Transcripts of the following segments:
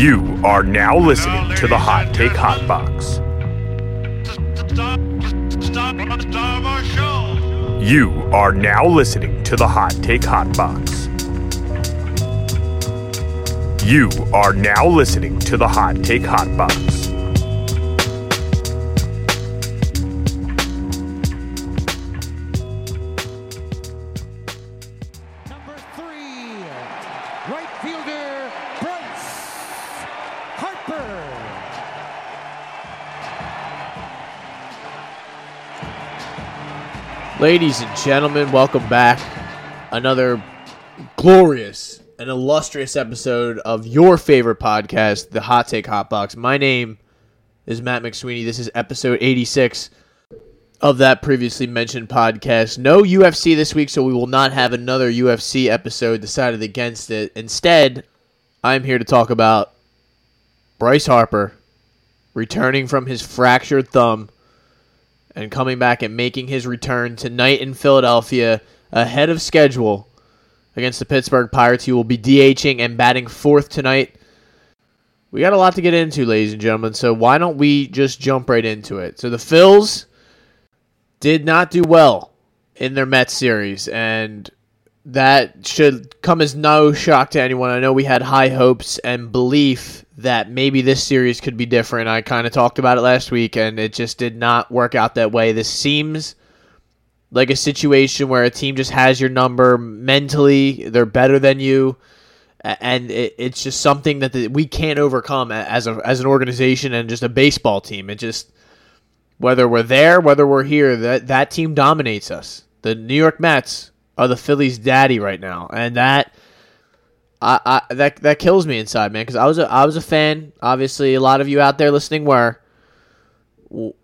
You are now listening to the Hot Take Hot Box. You are now listening to the Hot Take Hot Box. You are now listening to the Hot Take Hot Ladies and gentlemen, welcome back. Another glorious and illustrious episode of your favorite podcast, the Hot Take Hot Box. My name is Matt McSweeney. This is episode 86 of that previously mentioned podcast. No UFC this week, so we will not have another UFC episode decided against it. Instead, I'm here to talk about Bryce Harper returning from his fractured thumb and coming back and making his return tonight in Philadelphia ahead of schedule against the Pittsburgh Pirates. He will be DHing and batting fourth tonight. We got a lot to get into, ladies and gentlemen, so why don't we just jump right into it? So the Phils did not do well in their Mets series, and that should come as no shock to anyone. I know we had high hopes and belief that maybe this series could be different. I kind of talked about it last week, and it just did not work out that way. This seems like a situation where a team just has your number mentally, they're better than you. And it, it's just something that the, we can't overcome as a as an organization and just a baseball team. It just whether we're there, whether we're here, that that team dominates us. The New York Mets are the Phillies' daddy right now, and that I, I that that kills me inside, man. Because I was a I was a fan. Obviously, a lot of you out there listening were,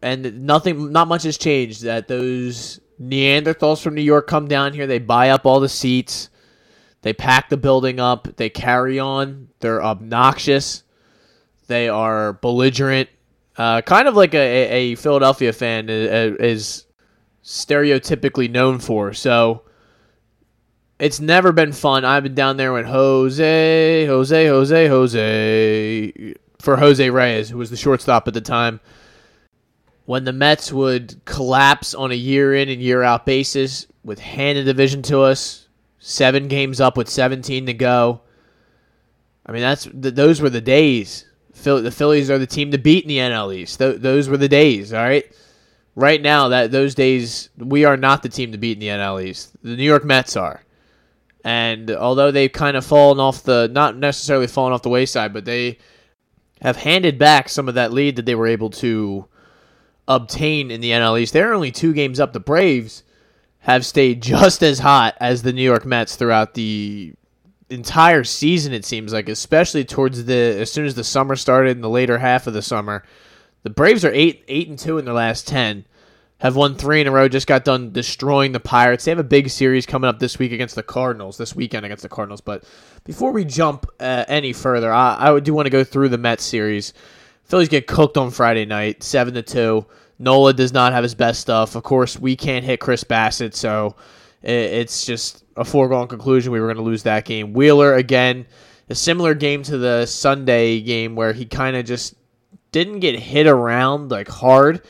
and nothing, not much has changed. That those Neanderthals from New York come down here, they buy up all the seats, they pack the building up, they carry on. They're obnoxious. They are belligerent. Uh, kind of like a, a, Philadelphia fan is, is stereotypically known for. So it's never been fun. I've been down there with Jose, Jose, Jose, Jose, for Jose Reyes, who was the shortstop at the time. When the Mets would collapse on a year in and year out basis, with hand the division to us, seven games up with 17 to go. I mean, that's th- those were the days. The Phillies are the team to beat in the NL East. Th- those were the days. All right. Right now, that those days, we are not the team to beat in the NL East. The New York Mets are. And although they've kind of fallen off the, not necessarily fallen off the wayside, but they have handed back some of that lead that they were able to obtain in the NL East. They're only two games up. The Braves have stayed just as hot as the New York Mets throughout the entire season. It seems like, especially towards the as soon as the summer started in the later half of the summer. The Braves are eight eight and two in their last ten. Have won three in a row. Just got done destroying the Pirates. They have a big series coming up this week against the Cardinals. This weekend against the Cardinals. But before we jump uh, any further, I, I do want to go through the Mets series. Phillies get cooked on Friday night, seven to two. Nola does not have his best stuff. Of course, we can't hit Chris Bassitt, so it's just a foregone conclusion we were going to lose that game. Wheeler again, a similar game to the Sunday game where he kind of just didn't get hit around like hard,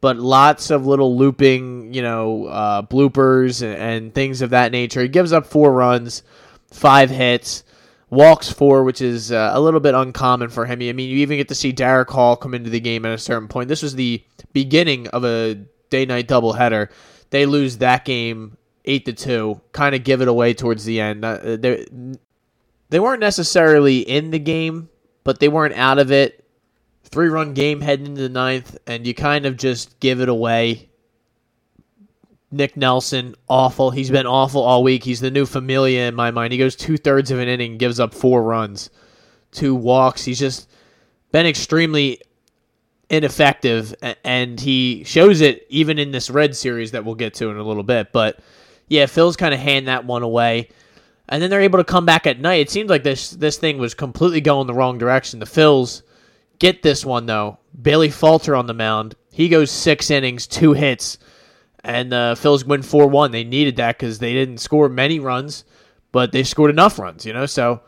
but lots of little looping, you know, uh, bloopers and, and things of that nature. He gives up four runs, five hits, walks four, which is uh, a little bit uncommon for him. I mean, you even get to see Darick Hall come into the game at a certain point. This was the beginning of a day-night doubleheader. They lose that game eight to two, kind of give it away towards the end. Uh, they they weren't necessarily in the game, but they weren't out of it. Three run game heading into the ninth, and you kind of just give it away. Nick Nelson, awful. He's been awful all week. He's the new Familia in my mind. He goes two thirds of an inning, gives up four runs, two walks. He's just been extremely ineffective, and he shows it even in this red series that we'll get to in a little bit. But yeah, Phil's kind of hand that one away, and then they're able to come back at night. It seems like this this thing was completely going the wrong direction. The Phils get this one though. Bailey Falter on the mound. He goes six innings, two hits, and the Phils win four one. They needed that because they didn't score many runs, but they scored enough runs. You know, so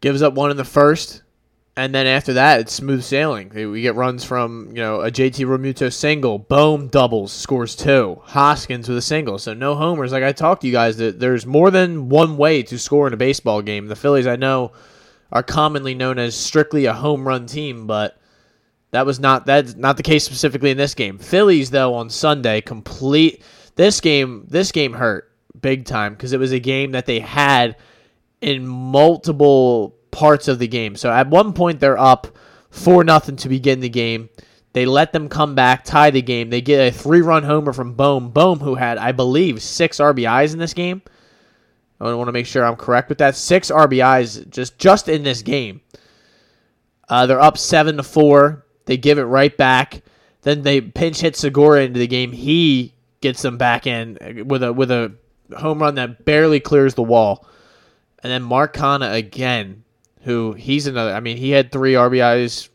gives up one in the first, and then after that, it's smooth sailing. We get runs from you know a JT Realmuto single, Bohm doubles, scores two, Hoskins with a single. So no homers. Like I talked to you guys, that there's more than one way to score in a baseball game. The Phillies, I know, are commonly known as strictly a home run team, but that was not that's not the case specifically in this game. Phillies though on Sunday complete this game. This game hurt big time because it was a game that they had in multiple parts of the game. So at one point they're up four nothing to begin the game. They let them come back, tie the game. They get a three run homer from Bohm. Bohm, who had, I believe, six RBIs in this game. I want to make sure I'm correct with that. Six RBIs just just in this game. Uh, they're up seven to four. They give it right back. Then they pinch hit Segura into the game. He gets them back in with a with a home run that barely clears the wall. And then Mark again who he's another. I mean, he had three RBIs.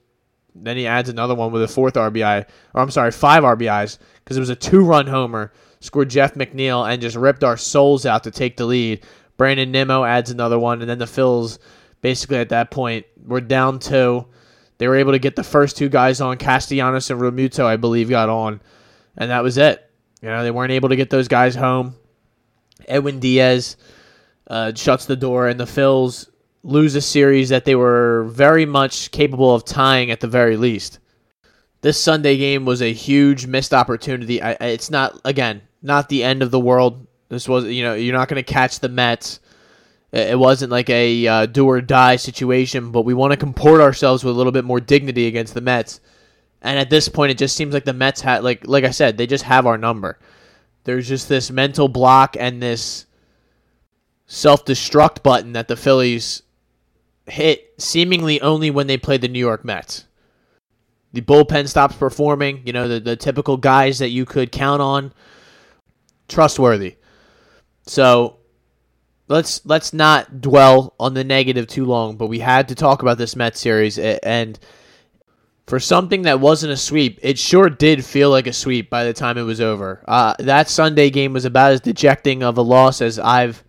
Then he adds another one with a fourth RBI, or I'm sorry, five RBIs because it was a two-run homer. Scored Jeff McNeil and just ripped our souls out to take the lead. Brandon Nimmo adds another one, and then the Phils basically at that point were down two. They were able to get the first two guys on. Castellanos and Realmuto, I believe, got on, and that was it. You know, they weren't able to get those guys home. Edwin Diaz uh, shuts the door, and the Phils lose a series that they were very much capable of tying at the very least. This Sunday game was a huge missed opportunity. I, it's not again not the end of the world. This was you know you're not going to catch the Mets. It wasn't like a uh, do or die situation, but we want to comport ourselves with a little bit more dignity against the Mets. And at this point, it just seems like the Mets had like like I said, they just have our number. There's just this mental block and this self destruct button that the Phillies hit seemingly only when they played the New York Mets. The bullpen stops performing, you know, the, the typical guys that you could count on, trustworthy. So let's let's not dwell on the negative too long, but we had to talk about this Mets series and for something that wasn't a sweep, it sure did feel like a sweep by the time it was over. Uh, that Sunday game was about as dejecting of a loss as I've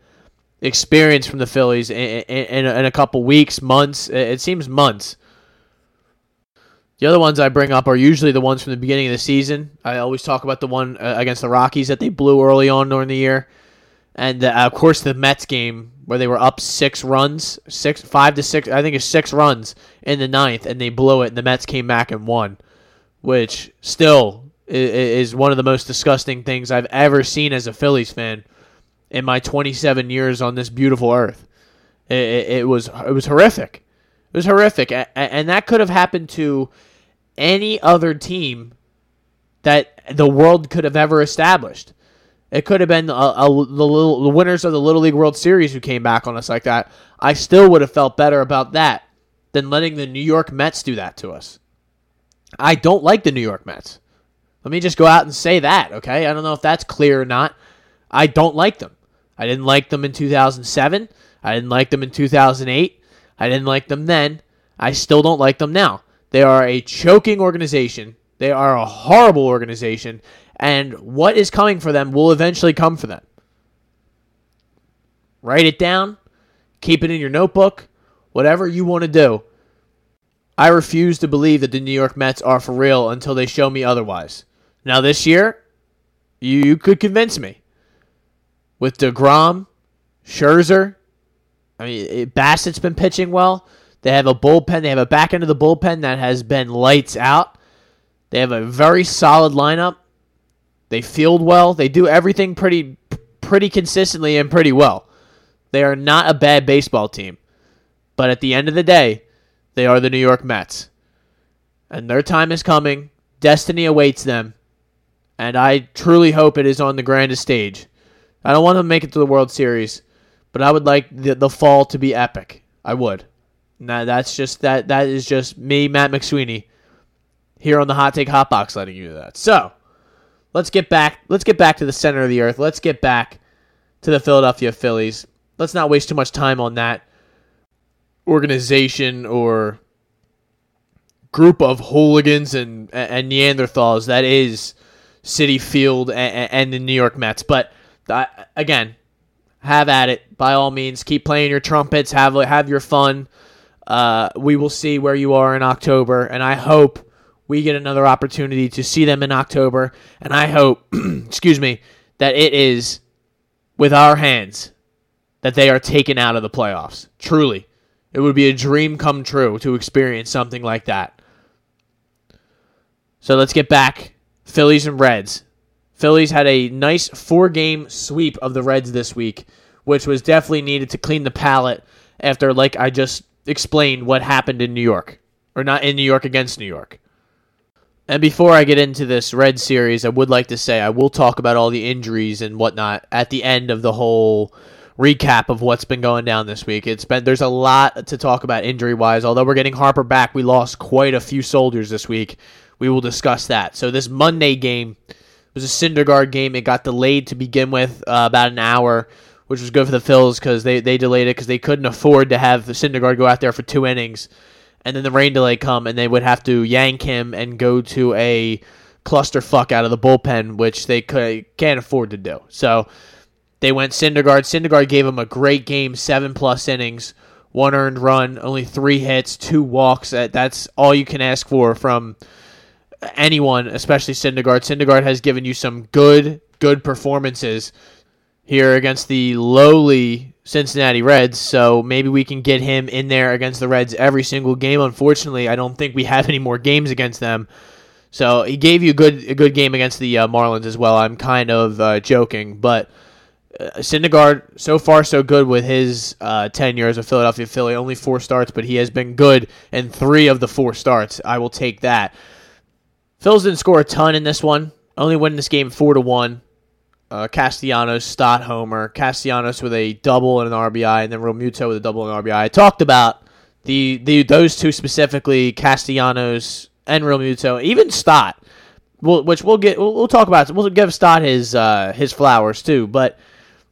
experienced from the Phillies in, in, in, a couple weeks, months. It seems months. The other ones I bring up are usually the ones from the beginning of the season. I always talk about the one uh, against the Rockies that they blew early on during the year, and uh, of course the Mets game where they were up six runs, six five to six. I think it's six runs in the ninth, and they blew it, and the Mets came back and won, which still is one of the most disgusting things I've ever seen as a Phillies fan in my 27 years on this beautiful earth. It, was it was horrific. It was horrific, and that could have happened to any other team that the world could have ever established. It could have been a, a, the, little, the winners of the Little League World Series who came back on us like that. I still would have felt better about that than letting the New York Mets do that to us. I don't like the New York Mets. Let me just go out and say that, okay? I don't know if that's clear or not. I don't like them. I didn't like them in 2007. I didn't like them in 2008. I didn't like them then. I still don't like them now. They are a choking organization. They are a horrible organization. And what is coming for them will eventually come for them. Write it down. Keep it in your notebook. Whatever you want to do. I refuse to believe that the New York Mets are for real until they show me otherwise. Now, this year, you, could convince me with DeGrom, Scherzer. I mean, it, Bassitt's been pitching well. They have a bullpen. They have a back end of the bullpen that has been lights out. They have a very solid lineup. They field well. They do everything pretty pretty consistently and pretty well. They are not a bad baseball team. But at the end of the day, they are the New York Mets. And their time is coming. Destiny awaits them. And I truly hope it is on the grandest stage. I don't want them to make it to the World Series, but I would like the, the fall to be epic. I would. Now that's just that that is just me, Matt McSweeney, here on the Hot Take Hot Box, letting you do that. So let's get back. Let's get back to the center of the earth. Let's get back to the Philadelphia Phillies. Let's not waste too much time on that organization or group of hooligans and and Neanderthals that is Citi Field and, and the New York Mets, but again, have at it by all means. Keep playing your trumpets. Have have your fun. Uh, we will see where you are in October, and I hope we get another opportunity to see them in October. And I hope, excuse me, that it is with our hands that they are taken out of the playoffs. Truly, it would be a dream come true to experience something like that. So let's get back. Phillies and Reds. Phillies had a nice four game sweep of the Reds this week, which was definitely needed to clean the palate after, like I just explained, what happened in New York. Or not in New York against New York. And before I get into this Red series, I would like to say I will talk about all the injuries and whatnot at the end of the whole recap of what's been going down this week. It's been there's a lot to talk about injury wise. Although we're getting Harper back, we lost quite a few soldiers this week. We will discuss that. So this Monday game was a Syndergaard game. It got delayed to begin with uh, about an hour, which was good for the Phils because they, they delayed it because they couldn't afford to have Syndergaard go out there for two innings, and then the rain delay come and they would have to yank him and go to a clusterfuck out of the bullpen, which they could, can't afford to do. So they went Syndergaard. Syndergaard gave him a great game, seven plus innings, one earned run, only three hits, two walks. That's all you can ask for from anyone, especially Syndergaard. Syndergaard has given you some good, good performances here against the lowly Cincinnati Reds, so maybe we can get him in there against the Reds every single game. Unfortunately, I don't think we have any more games against them. So he gave you a good a good game against the uh, Marlins as well. I'm kind of uh, joking, but uh, Syndergaard so far so good with his uh, tenure as Philadelphia Philly. Only four starts, but he has been good in three of the four starts. I will take that. Phils didn't score a ton in this one. Only win this game four to one. Uh, Castellanos, Stott, Homer. Castellanos with a double and an RBI, and then Realmuto with a double and RBI. I talked about the, the those two specifically, Castellanos and Realmuto, even Stott, which we'll get. We'll, we'll, talk about. We'll give Stott his uh, his flowers too, but.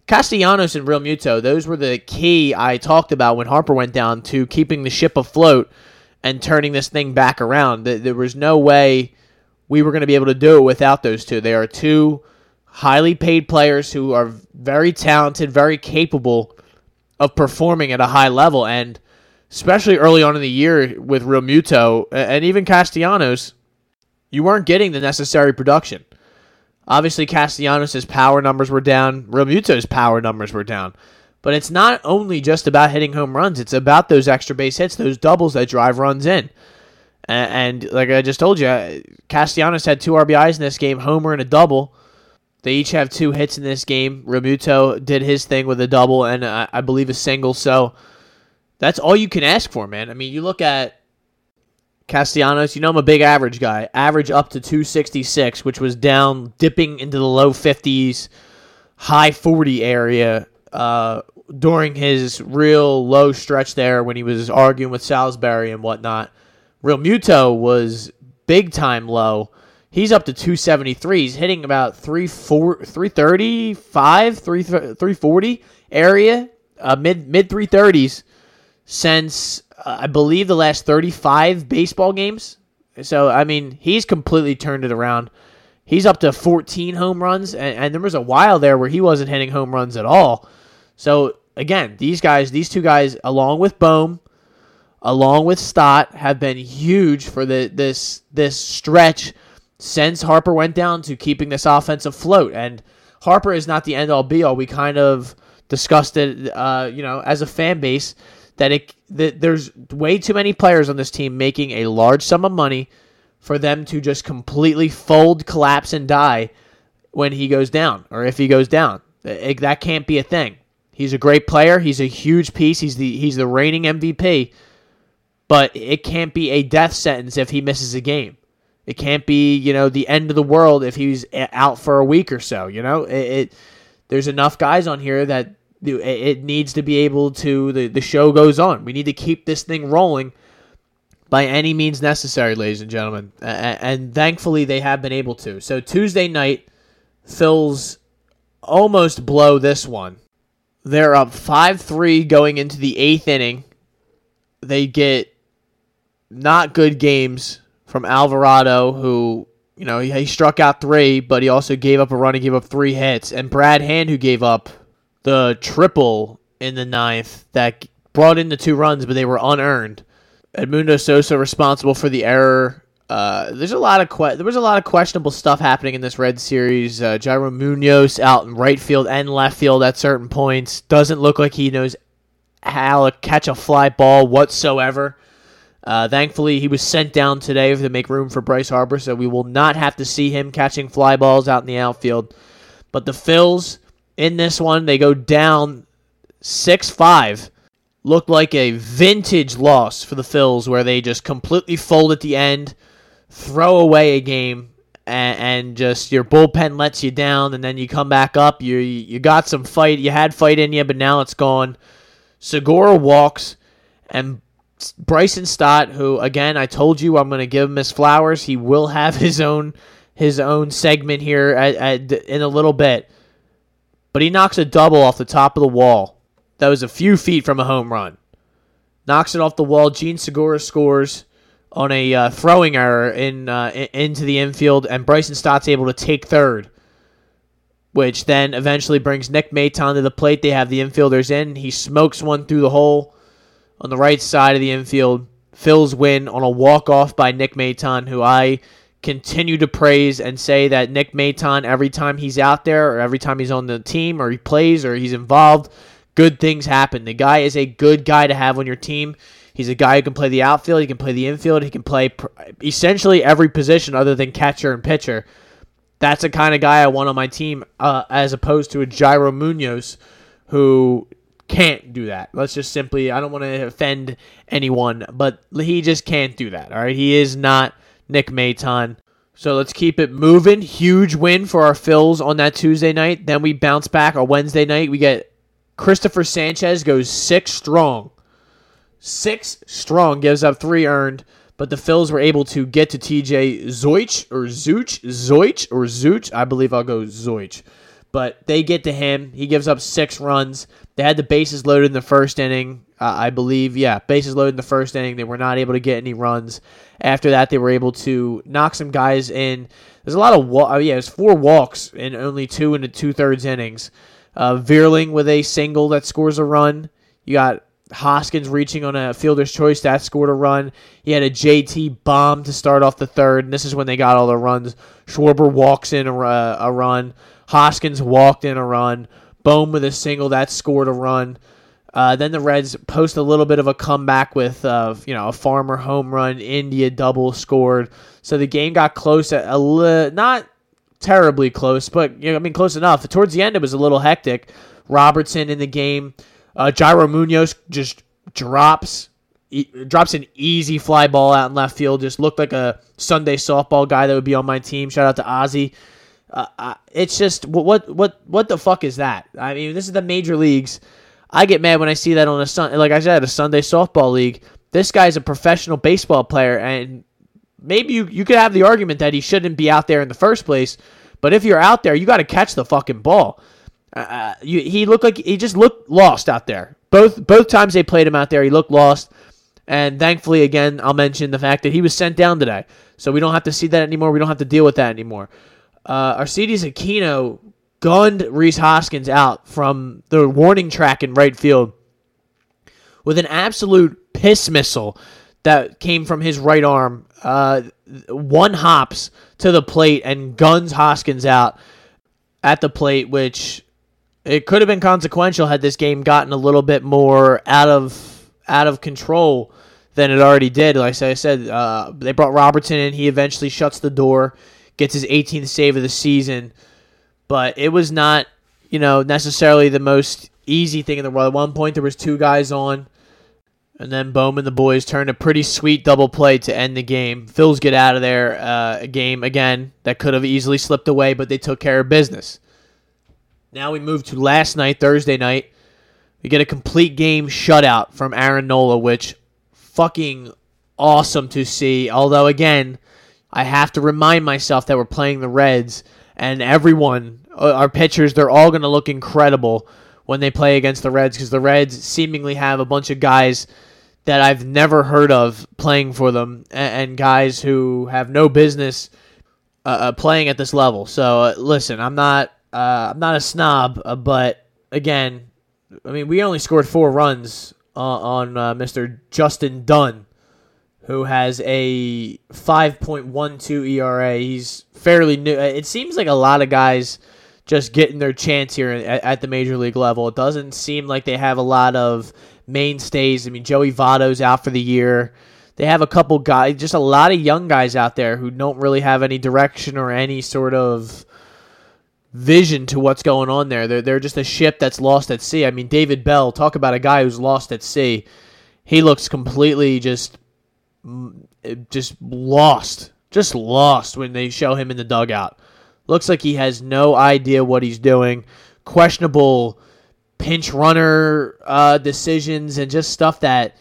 Castellanos and Realmuto, those were the key I talked about when Harper went down to keeping the ship afloat and turning this thing back around. There was no way we were going to be able to do it without those two. They are two highly paid players who are very talented, very capable of performing at a high level. And especially early on in the year with Realmuto and even Castellanos, you weren't getting the necessary production. Obviously, Castellanos' power numbers were down. Realmuto's power numbers were down. But it's not only just about hitting home runs, it's about those extra base hits, those doubles that drive runs in. And, and like I just told you, Castellanos had two RBIs in this game, homer and a double. They each have two hits in this game. Realmuto did his thing with a double and uh, I believe a single. So that's all you can ask for, man. I mean, you look at Castellanos, you know I'm a big average guy. Average up to 266, which was down, dipping into the low 50s, high 40 area uh, during his real low stretch there when he was arguing with Salisbury and whatnot. Realmuto was big time low. He's up to 273. He's hitting about 335, 340 area, uh, mid mid 330s since uh, I believe the last 35 baseball games. So I mean, he's completely turned it around. He's up to 14 home runs, and, and there was a while there where he wasn't hitting home runs at all. So again, these guys, these two guys, along with Bohm, along with Stott, have been huge for the this this stretch since Harper went down to keeping this offense afloat. And Harper is not the end all be all. We kind of discussed it, uh, you know, as a fan base that it that there's way too many players on this team making a large sum of money for them to just completely fold, collapse, and die when he goes down or if he goes down. It, that can't be a thing. He's a great player. He's a huge piece. He's the he's the reigning MVP but it can't be a death sentence if he misses a game. It can't be, you know, the end of the world if he's out for a week or so. You know, it, it there's enough guys on here that it needs to be able to the the show goes on. We need to keep this thing rolling by any means necessary, ladies and gentlemen. And thankfully they have been able to. So Tuesday night, Phil's almost blow this one. They're up 5-3 going into the 8th inning. They get not good games from Alvarado, who you know he, he, struck out three, but he also gave up a run. He gave up three hits, and Brad Hand, who gave up the triple in the ninth that brought in the two runs, but they were unearned. Edmundo Sosa responsible for the error. Uh, there's a lot of que- there was a lot of questionable stuff happening in this red series. Uh, Yairo Munoz out in right field and left field at certain points doesn't look like he knows how to catch a fly ball whatsoever. Uh, thankfully, he was sent down today to make room for Bryce Harper, so we will not have to see him catching fly balls out in the outfield. But the Phils in this one, they go down 6 5. Looked like a vintage loss for the Phils where they just completely fold at the end, throw away a game, and, and just your bullpen lets you down, and then you come back up. You, you got some fight, you had fight in you, but now it's gone. Segura walks, and Bryson Stott, who again I told you I'm going to give him his flowers. He will have his own his own segment here at, at, in a little bit, but he knocks a double off the top of the wall. That was a few feet from a home run. Knocks it off the wall. Jean Segura scores on a uh, throwing error in, uh, in into the infield, and Bryson Stott's able to take third, which then eventually brings Nick Maton to the plate. They have the infielders in. He smokes one through the hole on the right side of the infield. Phil's win on a walk off by Nick Maton, who I continue to praise and say that Nick Maton, every time he's out there, or every time he's on the team, or he plays, or he's involved, good things happen. The guy is a good guy to have on your team. He's a guy who can play the outfield, he can play the infield, he can play essentially every position other than catcher and pitcher. That's the kind of guy I want on my team, uh, as opposed to a Yairo Munoz, who can't do that. Let's just simply, I don't want to offend anyone, but he just can't do that. All right. He is not Nick Maton. So let's keep it moving. Huge win for our Phils on that Tuesday night. Then we bounce back on Wednesday night. We get Christopher Sanchez goes six strong. Six strong, gives up three earned, but the Phils were able to get to TJ Zoich or Zooch, Zoich or Zooch. I believe I'll go Zoich. But they get to him. He gives up six runs. They had the bases loaded in the first inning, uh, I believe. Yeah, bases loaded in the first inning. They were not able to get any runs. After that, they were able to knock some guys in. There's a lot of wa- uh, yeah, it's four walks in only two and two thirds innings. Uh, Vierling with a single that scores a run. You got Hoskins reaching on a fielder's choice that scored a run. He had a JT bomb to start off the third, and this is when they got all the runs. Schwarber walks in a, uh, a run. Hoskins walked in a run. Bohm with a single that scored a run. Uh, then the Reds post a little bit of a comeback with uh, you know a Farmer home run, India double scored. So the game got close, at a li- not terribly close, but you know, I mean close enough. Towards the end, it was a little hectic. Robertson in the game, uh, Yairo Munoz just drops e- drops an easy fly ball out in left field. Just looked like a Sunday softball guy that would be on my team. Shout out to Ozzy. Uh, it's just what what what the fuck is that? I mean, this is the major leagues. I get mad when I see that on a sun like I said, a Sunday softball league. This guy's a professional baseball player, and maybe you you could have the argument that he shouldn't be out there in the first place. But if you're out there, you got to catch the fucking ball. Uh, you, he looked like he just looked lost out there. Both both times they played him out there, he looked lost. And thankfully, again, I'll mention the fact that he was sent down today, so we don't have to see that anymore. We don't have to deal with that anymore uh, Aristides Aquino gunned Rhys Hoskins out from the warning track in right field with an absolute piss missile that came from his right arm. Uh, one hops to the plate and guns Hoskins out at the plate, which it could have been consequential had this game gotten a little bit more out of out of control than it already did. Like I said, uh, they brought Robertson in. He eventually shuts the door gets his 18th save of the season. But it was not, you know, necessarily the most easy thing in the world. At one point, there was two guys on, and then Bowman the boys turned a pretty sweet double play to end the game. Phils get out of there. Uh, a game again that could have easily slipped away, but they took care of business. Now we move to last night, Thursday night. We get a complete game shutout from Aaron Nola, which fucking awesome to see. Although again, I have to remind myself that we're playing the Reds, and everyone, uh, our pitchers, they're all going to look incredible when they play against the Reds because the Reds seemingly have a bunch of guys that I've never heard of playing for them, and, guys who have no business uh, uh playing at this level. So uh, listen, I'm not uh, I'm not a snob, uh, but again, I mean we only scored four runs uh, on uh, Mr. Justin Dunn, who has a 5.12 ERA. He's fairly new. It seems like a lot of guys just getting their chance here at, at the major league level. It doesn't seem like they have a lot of mainstays. I mean, Joey Votto's out for the year. They have a couple guys, just a lot of young guys out there who don't really have any direction or any sort of vision to what's going on there. They're they're just a ship that's lost at sea. I mean, David Bell, talk about a guy who's lost at sea. He looks completely just just lost, just lost when they show him in the dugout. Looks like he has no idea what he's doing. Questionable pinch runner uh, decisions and just stuff that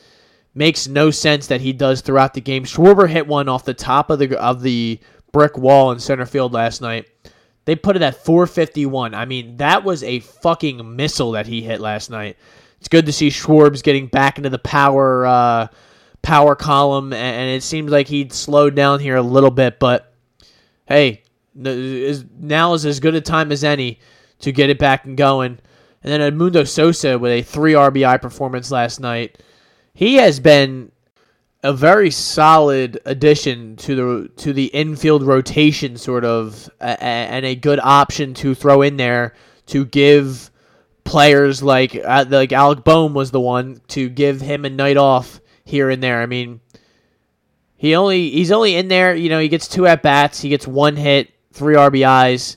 makes no sense that he does throughout the game. Schwarber hit one off the top of the of the brick wall in center field last night. They put it at 451. I mean, that was a fucking missile that he hit last night. It's good to see Schwarbs getting back into the power uh, power column, and it seems like he'd slowed down here a little bit. But hey, now is as good a time as any to get it back and going. And then Edmundo Sosa with a three RBI performance last night. He has been a very solid addition to the to the infield rotation, sort of, and a good option to throw in there to give players like uh, like Alec Bohm was the one to give him a night off here and there. I mean, he only he's only in there. You know, he gets two at bats, he gets one hit, three RBIs.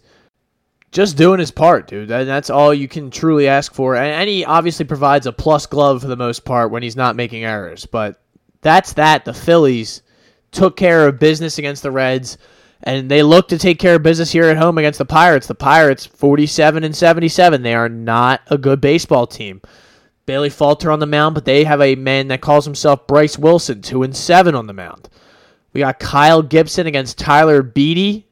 Just doing his part, dude. That's all you can truly ask for. And he obviously provides a plus glove for the most part when he's not making errors. But that's that. The Phillies took care of business against the Reds, and they look to take care of business here at home against the Pirates. The Pirates, 47 and 77. They are not a good baseball team. Bailey Falter on the mound, but they have a man that calls himself Bryce Wilson, 2 and 7 on the mound. We got Kyle Gibson against Tyler Beede.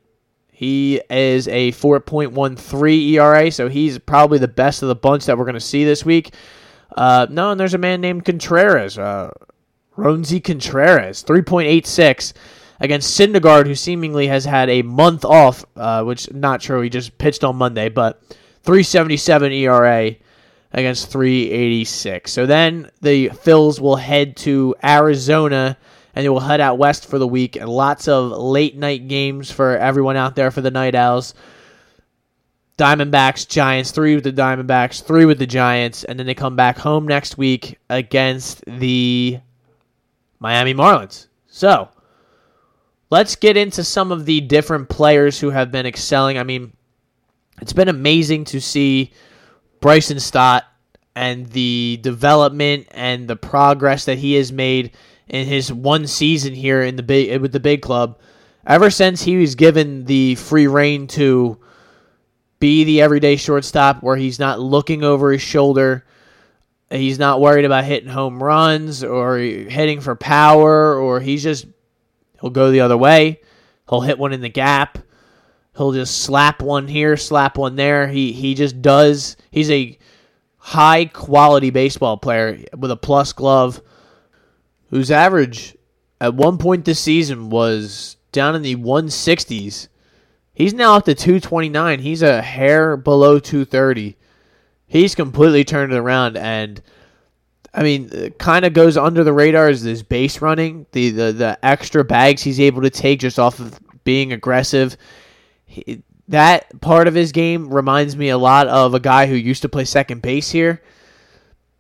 He is a 4.13 ERA, so he's probably the best of the bunch that we're going to see this week. Uh, no, and there's a man named Contreras. Uh, Roansy Contreras, 3.86 against Syndergaard, who seemingly has had a month off, uh, which not true. He just pitched on Monday, but 377 ERA against 386. So then the Phils will head to Arizona and they will head out west for the week and lots of late night games for everyone out there for the Night Owls. Diamondbacks, Giants, three with the Diamondbacks, three with the Giants, and then they come back home next week against the Miami Marlins. So, let's get into some of the different players who have been excelling. I mean, it's been amazing to see Bryson Stott and the development and the progress that he has made in his one season here in the big with the big club. Ever since he was given the free reign to be the everyday shortstop where he's not looking over his shoulder He's not worried about hitting home runs or hitting for power, or he's just he'll go the other way. He'll hit one in the gap. He'll just slap one here, slap one there. He he just does. He's a high quality baseball player with a plus glove, whose average at one point this season was down in the 160s. He's now up to 229. He's a hair below 230 he's completely turned it around and I mean, kind of goes under the radar is this base running, the, the the extra bags he's able to take just off of being aggressive. He, that part of his game reminds me a lot of a guy who used to play second base here.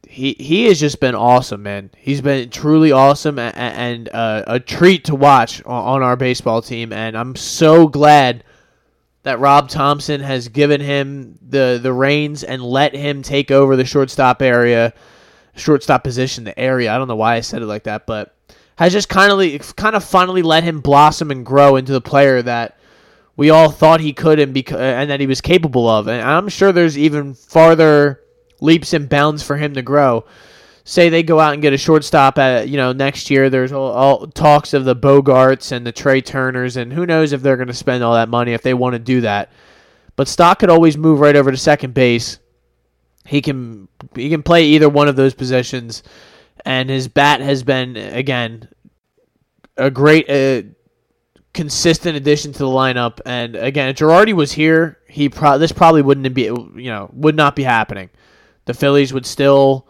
He he has just been awesome, man. He's been truly awesome and, and uh, a treat to watch on, on our baseball team, and I'm so glad that Rob Thomson has given him the the reins and let him take over the shortstop area, shortstop position, the area. I don't know why I said it like that, but has just kind of kind of finally let him blossom and grow into the player that we all thought he could and beca- and that he was capable of. And I'm sure there's even farther leaps and bounds for him to grow say they go out and get a shortstop at you know next year. There's all, all talks of the Bogaerts and the Trea Turners, and who knows if they're going to spend all that money if they want to do that. But Stott could always move right over to second base. He can he can play either one of those positions, and his bat has been again a great. Uh, consistent addition to the lineup. And again, if Girardi was here, he pro- this probably wouldn't be you know would not be happening. The Phillies would still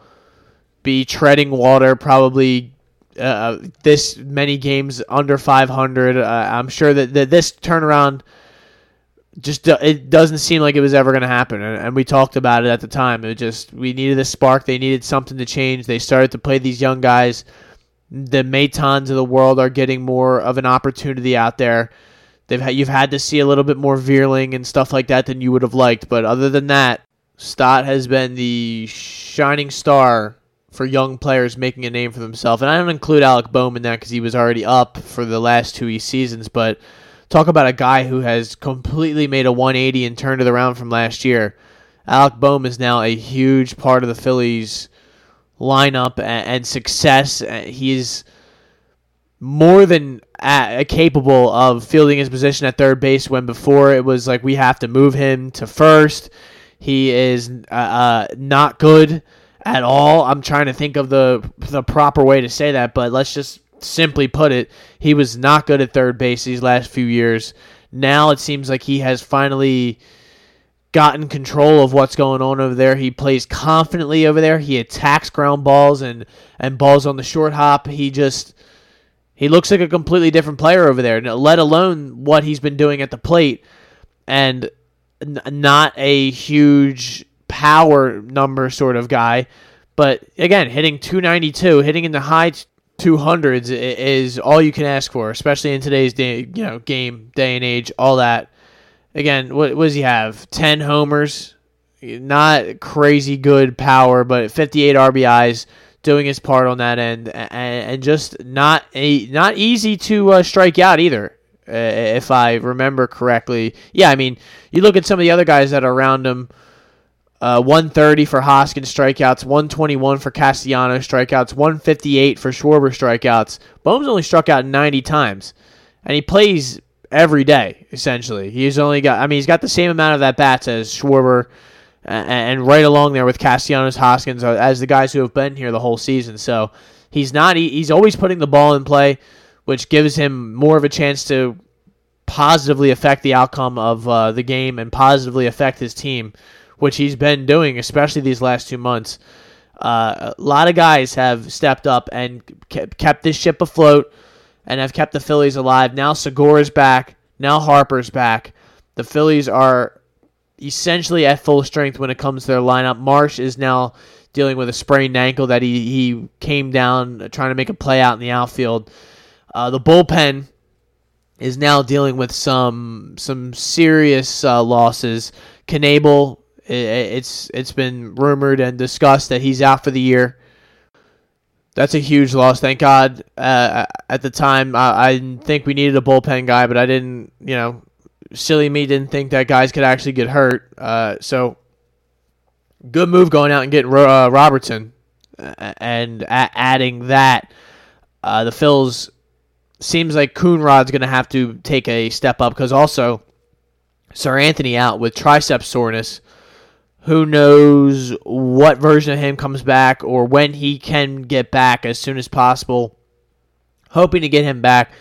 be treading water probably uh, this many games under 500. Uh, I'm sure that, that this turnaround just do- it doesn't seem like it was ever going to happen. And, and we talked about it at the time. It just we needed a spark. They needed something to change. They started to play these young guys. The Matons of the world are getting more of an opportunity out there. They've you've had to see a little bit more Vierling and stuff like that than you would have liked. But other than that Stott has been the shining star for young players making a name for themselves and I don't include Alec Bohm in that because he was already up for the last two seasons but talk about a guy who has completely made a 180 and turned it around from last year. Alec Bohm is now a huge part of the Phillies lineup and, and success. Uh, He's more than uh, capable of fielding his position at third base when before it was like we have to move him to first. He is uh, uh, not good at all. I'm trying to think of the the proper way to say that, but let's just simply put it, he was not good at third base these last few years. Now it seems like he has finally gotten control of what's going on over there. He plays confidently over there. He attacks ground balls and and balls on the short hop. He just he looks like a completely different player over there. Let alone what he's been doing at the plate, and n- not a huge power number sort of guy. But again, hitting 292, hitting in the high 200s is all you can ask for, especially in today's day, you know, game day and age. All that. Again, what, what does he have? 10 homers, not crazy good power, but 58 RBIs, doing his part on that end, and, and just not a not easy to uh, strike out either. If I remember correctly, yeah. I mean, you look at some of the other guys that are around him. Uh, 130 for Hoskins strikeouts, 121 for Castellano strikeouts, 158 for Schwarber strikeouts. Bohm's only struck out 90 times, and he plays every day essentially. He's only got, I mean, he's got the same amount of at bats as Schwarber, and, and right along there with Castellanos, Hoskins uh, as the guys who have been here the whole season. So he's not, he, he's always putting the ball in play, which gives him more of a chance to positively affect the outcome of uh, the game and positively affect his team which he's been doing, especially these last two months. Uh, a lot of guys have stepped up and kept this ship afloat and have kept the Phillies alive. Now Segura's back. Now Harper's back. The Phillies are essentially at full strength when it comes to their lineup. Marsh is now dealing with a sprained ankle that he, he came down trying to make a play out in the outfield. Uh, the bullpen is now dealing with some some serious uh, losses. Knebel it's it's been rumored and discussed that he's out for the year. That's a huge loss. Thank God. Uh, at the time, I, I didn't think we needed a bullpen guy, but I didn't. You know, silly me didn't think that guys could actually get hurt. Uh, so good move going out and getting uh, Robertson and adding that. Uh, the Phils seems like Coonrod's going to have to take a step up because also Seranthony out with tricep soreness. Who knows what version of him comes back or when he can get back as soon as possible. Hoping to get him back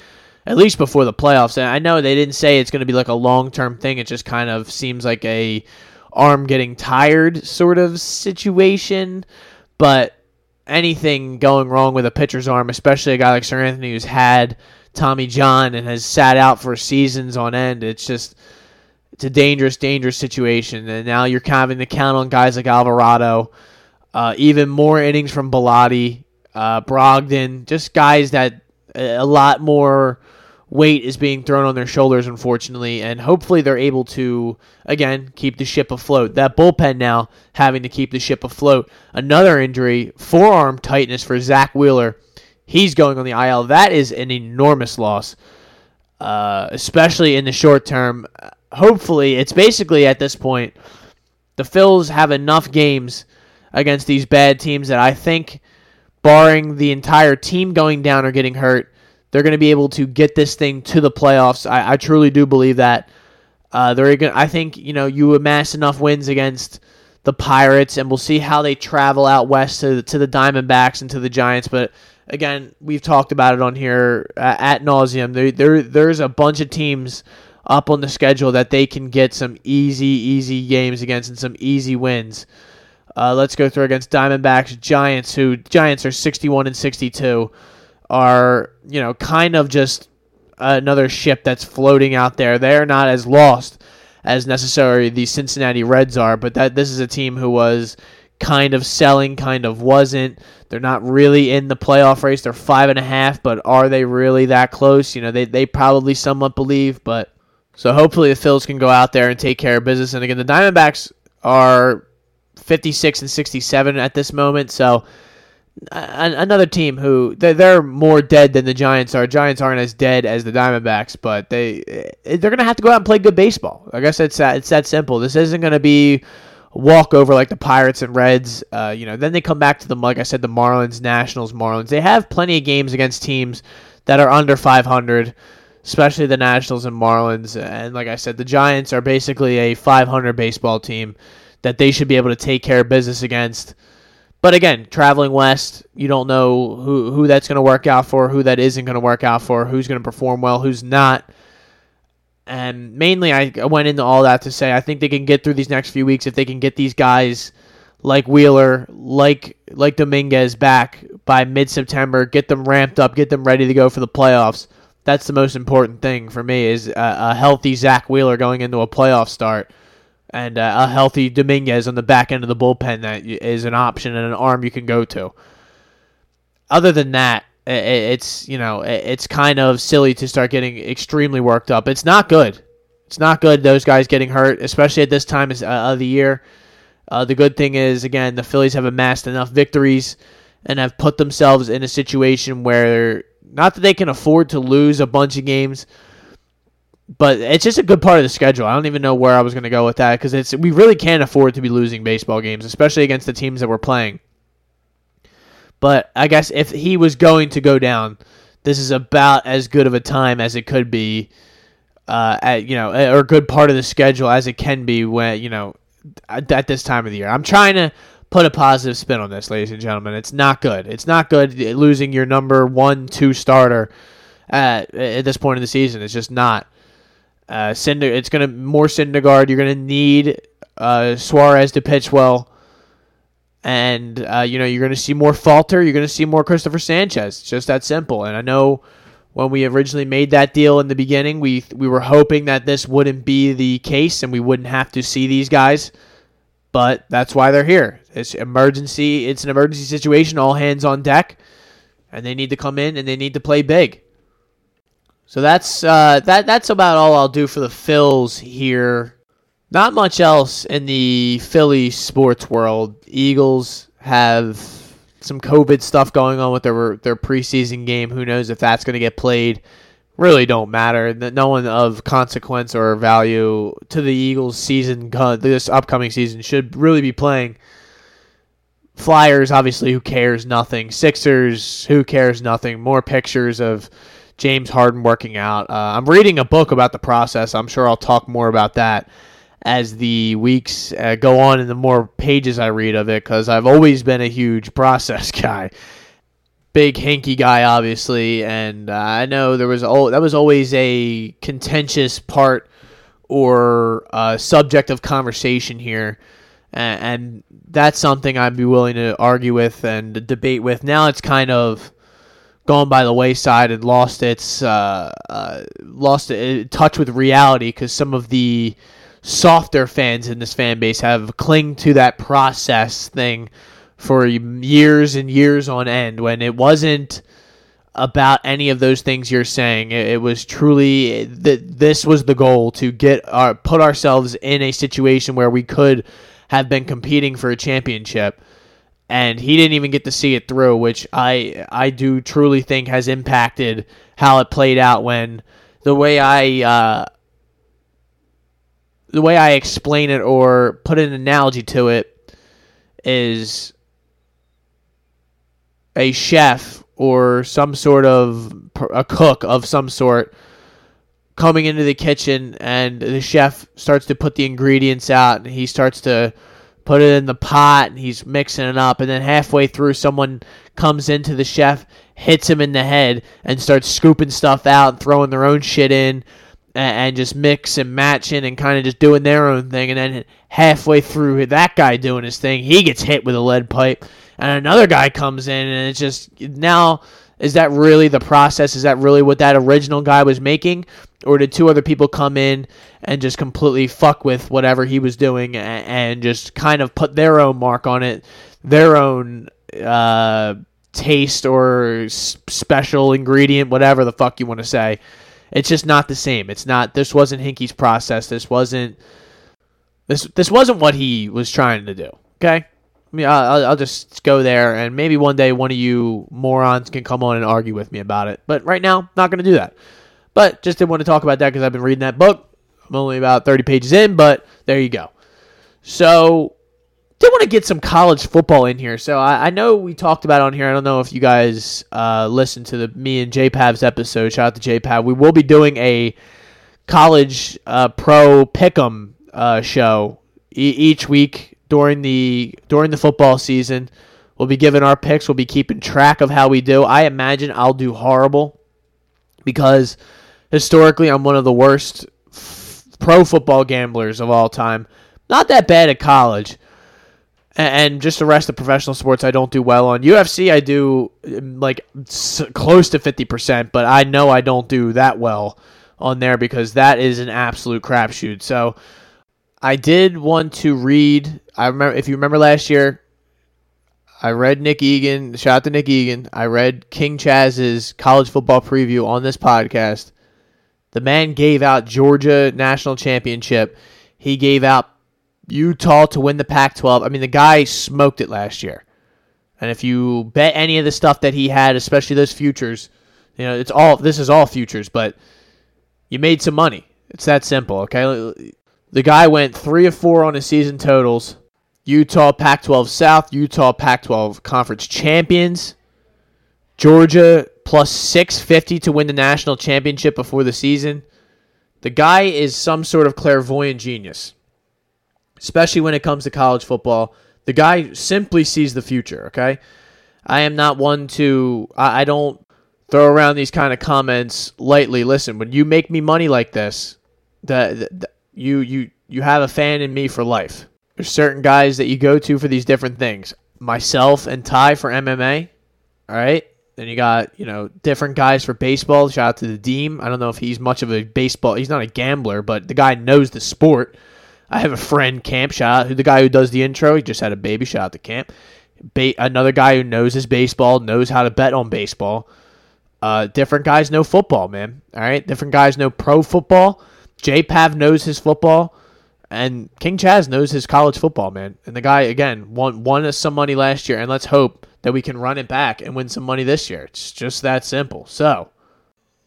at least before the playoffs. And I know they didn't say it's going to be like a long term thing. It just kind of seems like a arm getting tired sort of situation. But anything going wrong with a pitcher's arm, especially a guy like Seranthony who's had Tommy John and has sat out for seasons on end, it's just it's a dangerous, dangerous situation. And now you're having to count on guys like Alvarado, uh, even more innings from Bellatti, uh, Brogdon, just guys that a lot more weight is being thrown on their shoulders, unfortunately. And hopefully they're able to, again, keep the ship afloat. That bullpen now having to keep the ship afloat. Another injury, forearm tightness for Zack Wheeler. He's going on the IL. That is an enormous loss, uh, especially in the short term hopefully, it's basically at this point, the Phils have enough games against these bad teams that I think, barring the entire team going down or getting hurt, they're going to be able to get this thing to the playoffs. I, I truly do believe that. Uh, they're going. I think you know you amass enough wins against the Pirates, and we'll see how they travel out west to to the Diamondbacks and to the Giants. But again, we've talked about it on here uh, at nauseum. There, there, there's a bunch of teams up on the schedule that they can get some easy, easy games against and some easy wins. Uh, let's go through against Diamondbacks, Giants, who Giants are 61 and 62, are you know kind of just another ship that's floating out there. They're not as lost as necessarily the Cincinnati Reds are, but that this is a team who was kind of selling, kind of wasn't. They're not really in the playoff race. They're five and a half, but are they really that close? You know, they they probably somewhat believe, but so hopefully the Phils can go out there and take care of business. And again, the Diamondbacks are 56 and 67 at this moment, so another team who they're more dead than the Giants are. Giants aren't as dead as the Diamondbacks, but they they're gonna have to go out and play good baseball. I guess it's that it's that simple. This isn't gonna be walk over like the Pirates and Reds. Uh, you know, then they come back to the like I said, the Marlins, Nationals, Marlins. They have plenty of games against teams that are under 500, especially the Nationals and Marlins. And like I said, the Giants are basically a 500 baseball team that they should be able to take care of business against. But again, traveling west, you don't know who, who that's going to work out for, who that isn't going to work out for, who's going to perform well, who's not. And mainly, I went into all that to say I think they can get through these next few weeks if they can get these guys like Wheeler, like like Dominguez back by mid September, get them ramped up, get them ready to go for the playoffs. That's the most important thing for me is a, a healthy Zack Wheeler going into a playoff start, and uh, a healthy Dominguez on the back end of the bullpen that is an option and an arm you can go to. Other than that, it's you know it's kind of silly to start getting extremely worked up. It's not good. It's not good. Those guys getting hurt, especially at this time uh, of the year. Uh, the good thing is again the Phillies have amassed enough victories and have put themselves in a situation where not that they can afford to lose a bunch of games, but it's just a good part of the schedule. I don't even know where I was going to go with that because it's we really can't afford to be losing baseball games, especially against the teams that we're playing. But I guess if he was going to go down, this is about as good of a time as it could be, uh, at, you know, or a good part of the schedule as it can be when you know at this time of the year. I'm trying to put a positive spin on this, ladies and gentlemen. It's not good. It's not good losing your number one, two starter at at this point in the season. It's just not. Uh, Cinder, it's gonna more Syndergaard. You're gonna need uh, Suarez to pitch well and uh, you know you're going to see more Falter. You're going to see more Cristopher Sanchez. It's just that simple. And I know when we originally made that deal in the beginning, we we were hoping that this wouldn't be the case and we wouldn't have to see these guys. But that's why they're here. It's emergency. It's an emergency situation. All hands on deck, and they need to come in and they need to play big. So that's uh, that. That's about all I'll do for the Phils here not much else in the Philly sports world. Eagles have some COVID stuff going on with their their preseason game. Who knows if that's going to get played? Really don't matter. No one of consequence or value to the Eagles season this upcoming season should really be playing. Flyers, obviously, who cares? Nothing. Sixers, who cares? Nothing. More pictures of James Harden working out. Uh, I'm reading a book about the process. I'm sure I'll talk more about that as the weeks uh, go on and the more pages I read of it because I've always been a huge process guy. Big Hinkie guy, obviously, and uh, I know there was oh that was always a contentious part or uh, subject of conversation here, and, that's something I'd be willing to argue with and debate with. Now it's kind of gone by the wayside and lost its uh, uh, lost it, touch with reality because some of the softer fans in this fan base have clung to that process thing for years and years on end when it wasn't about any of those things you're saying. It, it was truly that this was the goal to get our put ourselves in a situation where we could have been competing for a championship. And he didn't even get to see it through, which I I do truly think has impacted how it played out when the way I uh, the way I explain it or put an analogy to it is a chef or some sort of a cook of some sort coming into the kitchen and the chef starts to put the ingredients out and he starts to put it in the pot and he's mixing it up and then halfway through someone comes into the chef hits him in the head and starts scooping stuff out and throwing their own shit in and just mix and matching and kind of just doing their own thing. And then halfway through that guy doing his thing, he gets hit with a lead pipe, and another guy comes in, and it's just now is that really the process? Is that really what that original guy was making? Or did two other people come in and just completely fuck with whatever he was doing and, and just kind of put their own mark on it, their own uh, taste or s- special ingredient, whatever the fuck you want to say? It's just not the same. It's not. This wasn't Hinkie's process. This wasn't. This this wasn't what he was trying to do. Okay. I mean, I'll, I'll just go there, and maybe one day one of you morons can come on and argue with me about it. But right now, not going to do that. But just didn't want to talk about that because I've been reading that book. I'm only about 30 pages in, but there you go. So, did want to get some college football in here. So, I, I know we talked about on here. I don't know if you guys uh, listened to the me and JPav's episode. Shout out to JPav. We will be doing a college uh, pro pick'em uh, show e- each week during the during the football season. We'll be giving our picks. We'll be keeping track of how we do. I imagine I'll do horrible because historically I'm one of the worst f- pro football gamblers of all time. Not that bad at college. And just the rest of professional sports, I don't do well on. UFC, I do um, like s- close to 50%, but I know I don't do that well on there because that is an absolute crapshoot. So I did want to read. I remember if you remember last year, I read Nick Egan. Shout out to Nick Egan. I read King Chaz's college football preview on this podcast. The man gave out Georgia national championship. He gave out Utah to win the Pac-12. I mean, the guy smoked it last year. And if you bet any of the stuff that he had, especially those futures, you know, it's all this is all futures, but you made some money. It's that simple, okay? The guy went three of four on his season totals. Utah Pac 12 South, Utah Pac 12 Conference champions. Georgia plus 650 to win the national championship before the season. The guy is some sort of clairvoyant genius, especially when it comes to college football. The guy simply sees the future, okay? I am not one to, I, don't throw around these kind of comments lightly. Listen, when you make me money like this, the you you you have a fan in me for life. There's certain guys that you go to for these different things. Myself and Ty for MMA. All right. Then you got, you know, different guys for baseball. Shout out to the Deem. I don't know if he's much of a baseball. He's not a gambler, but the guy knows the sport. I have a friend, Camp. Shout out the guy who does the intro. He just had a baby. Shout out to Camp. Ba- another guy who knows his baseball, knows how to bet on baseball. Uh, different guys know football, man. All right. Different guys know pro football. J Pav knows his football, and King Chaz knows his college football, man. And the guy again won won us some money last year, and let's hope that we can run it back and win some money this year. It's just that simple. So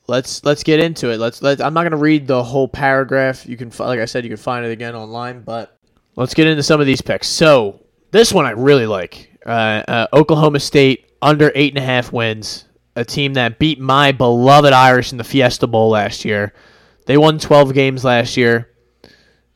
let's let's get into it. Let's let. I'm not gonna read the whole paragraph. You can, like I said, you can find it again online. But let's get into some of these picks. So this one I really like. Uh, uh, Oklahoma State under eight and a half wins. A team that beat my beloved Irish in the Fiesta Bowl last year. They won 12 games last year.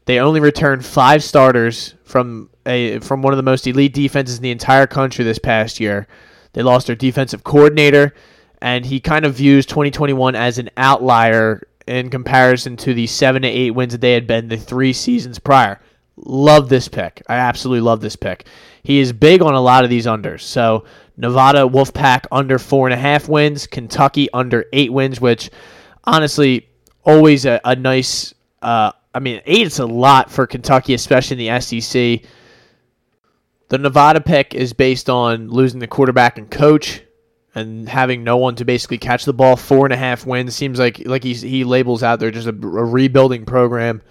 They only returned five starters from a from one of the most elite defenses in the entire country this past year. They lost their defensive coordinator, and he kind of views 2021 as an outlier in comparison to the seven to eight wins that they had been the three seasons prior. Love this pick. I absolutely love this pick. He is big on a lot of these unders. So Nevada Wolfpack under four and a half wins, Kentucky under eight wins, which honestly always a, a nice. Uh, I mean, eight is a lot for Kentucky, especially in the SEC. The Nevada pick is based on losing the quarterback and coach, and having no one to basically catch the ball. Four and a half wins seems like like he's, he labels out there just a, a rebuilding program.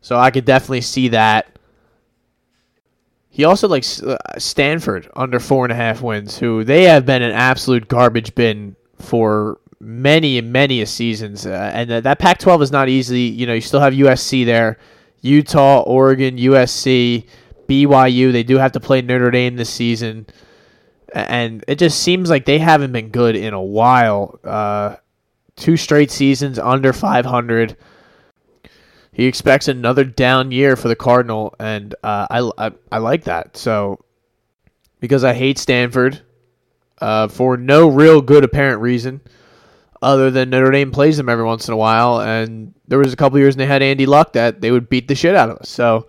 So I could definitely see that. He also likes uh, Stanford under four and a half wins, who they have been an absolute garbage bin for many and many seasons, uh, and that, that Pac-12 is not easy. You know, you still have USC there, Utah, Oregon, USC, BYU. They do have to play Notre Dame this season, and it just seems like they haven't been good in a while. Uh, two straight seasons under 500. He expects another down year for the Cardinal, and uh, I, I I like that. So because I hate Stanford uh, for no real good apparent reason other than Notre Dame plays them every once in a while. And there was a couple years when they had Andy Luck that they would beat the shit out of us. So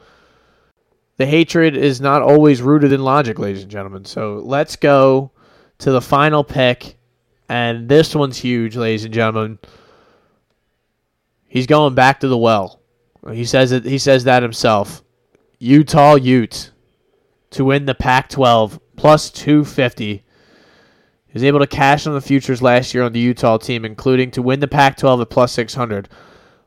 the hatred is not always rooted in logic, ladies and gentlemen. So let's go to the final pick. And this one's huge, ladies and gentlemen. He's going back to the well. He says it. He says that himself. Utah Ute to win the Pac-12 plus 250. He was able to cash on the futures last year on the Utah team, including to win the Pac-12 at plus 600.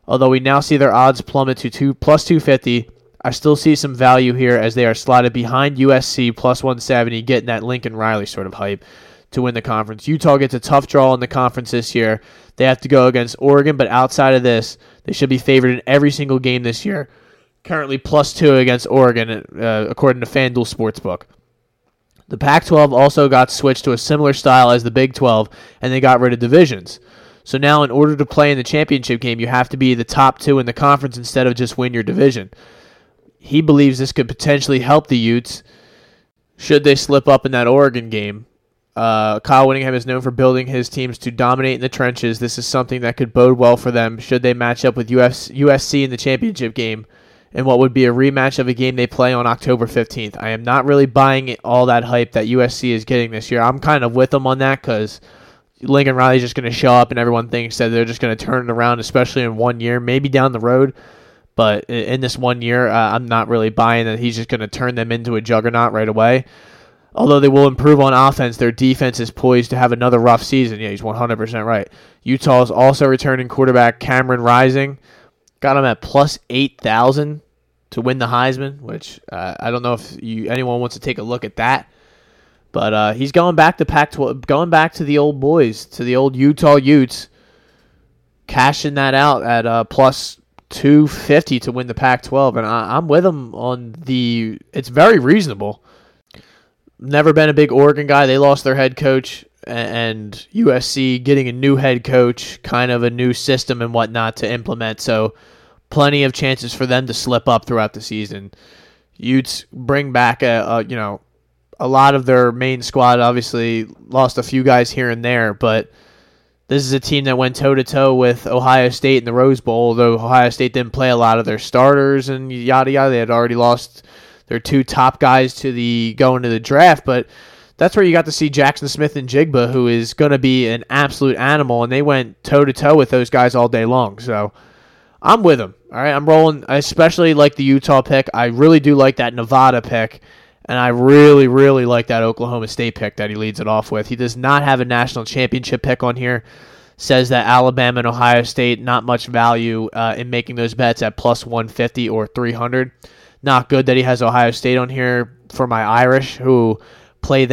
Although we now see their odds plummet to two plus 250, I still see some value here as they are slotted behind USC plus 170, getting that Lincoln Riley sort of hype to win the conference. Utah gets a tough draw in the conference this year. They have to go against Oregon, but outside of this, they should be favored in every single game this year. Currently plus two against Oregon, uh, according to FanDuel Sportsbook. The Pac 12 also got switched to a similar style as the Big 12, and they got rid of divisions. So now, in order to play in the championship game, you have to be the top two in the conference instead of just win your division. He believes this could potentially help the Utes should they slip up in that Oregon game. Uh, Kyle Whittingham is known for building his teams to dominate in the trenches. This is something that could bode well for them should they match up with US, USC in the championship game in what would be a rematch of a game they play on October 15th. I am not really buying all that hype that USC is getting this year. I'm kind of with them on that because Lincoln Riley's just going to show up and everyone thinks that they're just going to turn it around, especially in one year, maybe down the road. But in this one year, uh, I'm not really buying that he's just going to turn them into a juggernaut right away. Although they will improve on offense, their defense is poised to have another rough season. Yeah, he's 100% right. Utah is also returning quarterback Cameron Rising. Got him at plus 8,000 to win the Heisman, which uh, I don't know if you anyone wants to take a look at that. But uh, he's going back to Pac-12, going back to the old boys, to the old Utah Utes, cashing that out at uh, plus 250 to win the Pac-12, and I, I'm with him on the. It's very reasonable never been a big Oregon guy. They lost their head coach, and USC getting a new head coach, kind of a new system and whatnot to implement. So, plenty of chances for them to slip up throughout the season. Utes bring back a, a you know a lot of their main squad. Obviously, lost a few guys here and there, but this is a team that went toe to toe with Ohio State in the Rose Bowl. Although Ohio State didn't play a lot of their starters and yada yada, they had already lost their two top guys to the going to the draft, but that's where you got to see Jaxon Smith-Njigba, who is going to be an absolute animal, and they went toe to toe with those guys all day long. So I'm with them. All right, I'm rolling. I especially like the Utah pick. I really do like that Nevada pick, and I really, really like that Oklahoma State pick that he leads it off with. He does not have a national championship pick on here. Says that Alabama and Ohio State not much value uh, in making those bets at plus 150 or 300. Not good that he has Ohio State on here for my Irish, who play them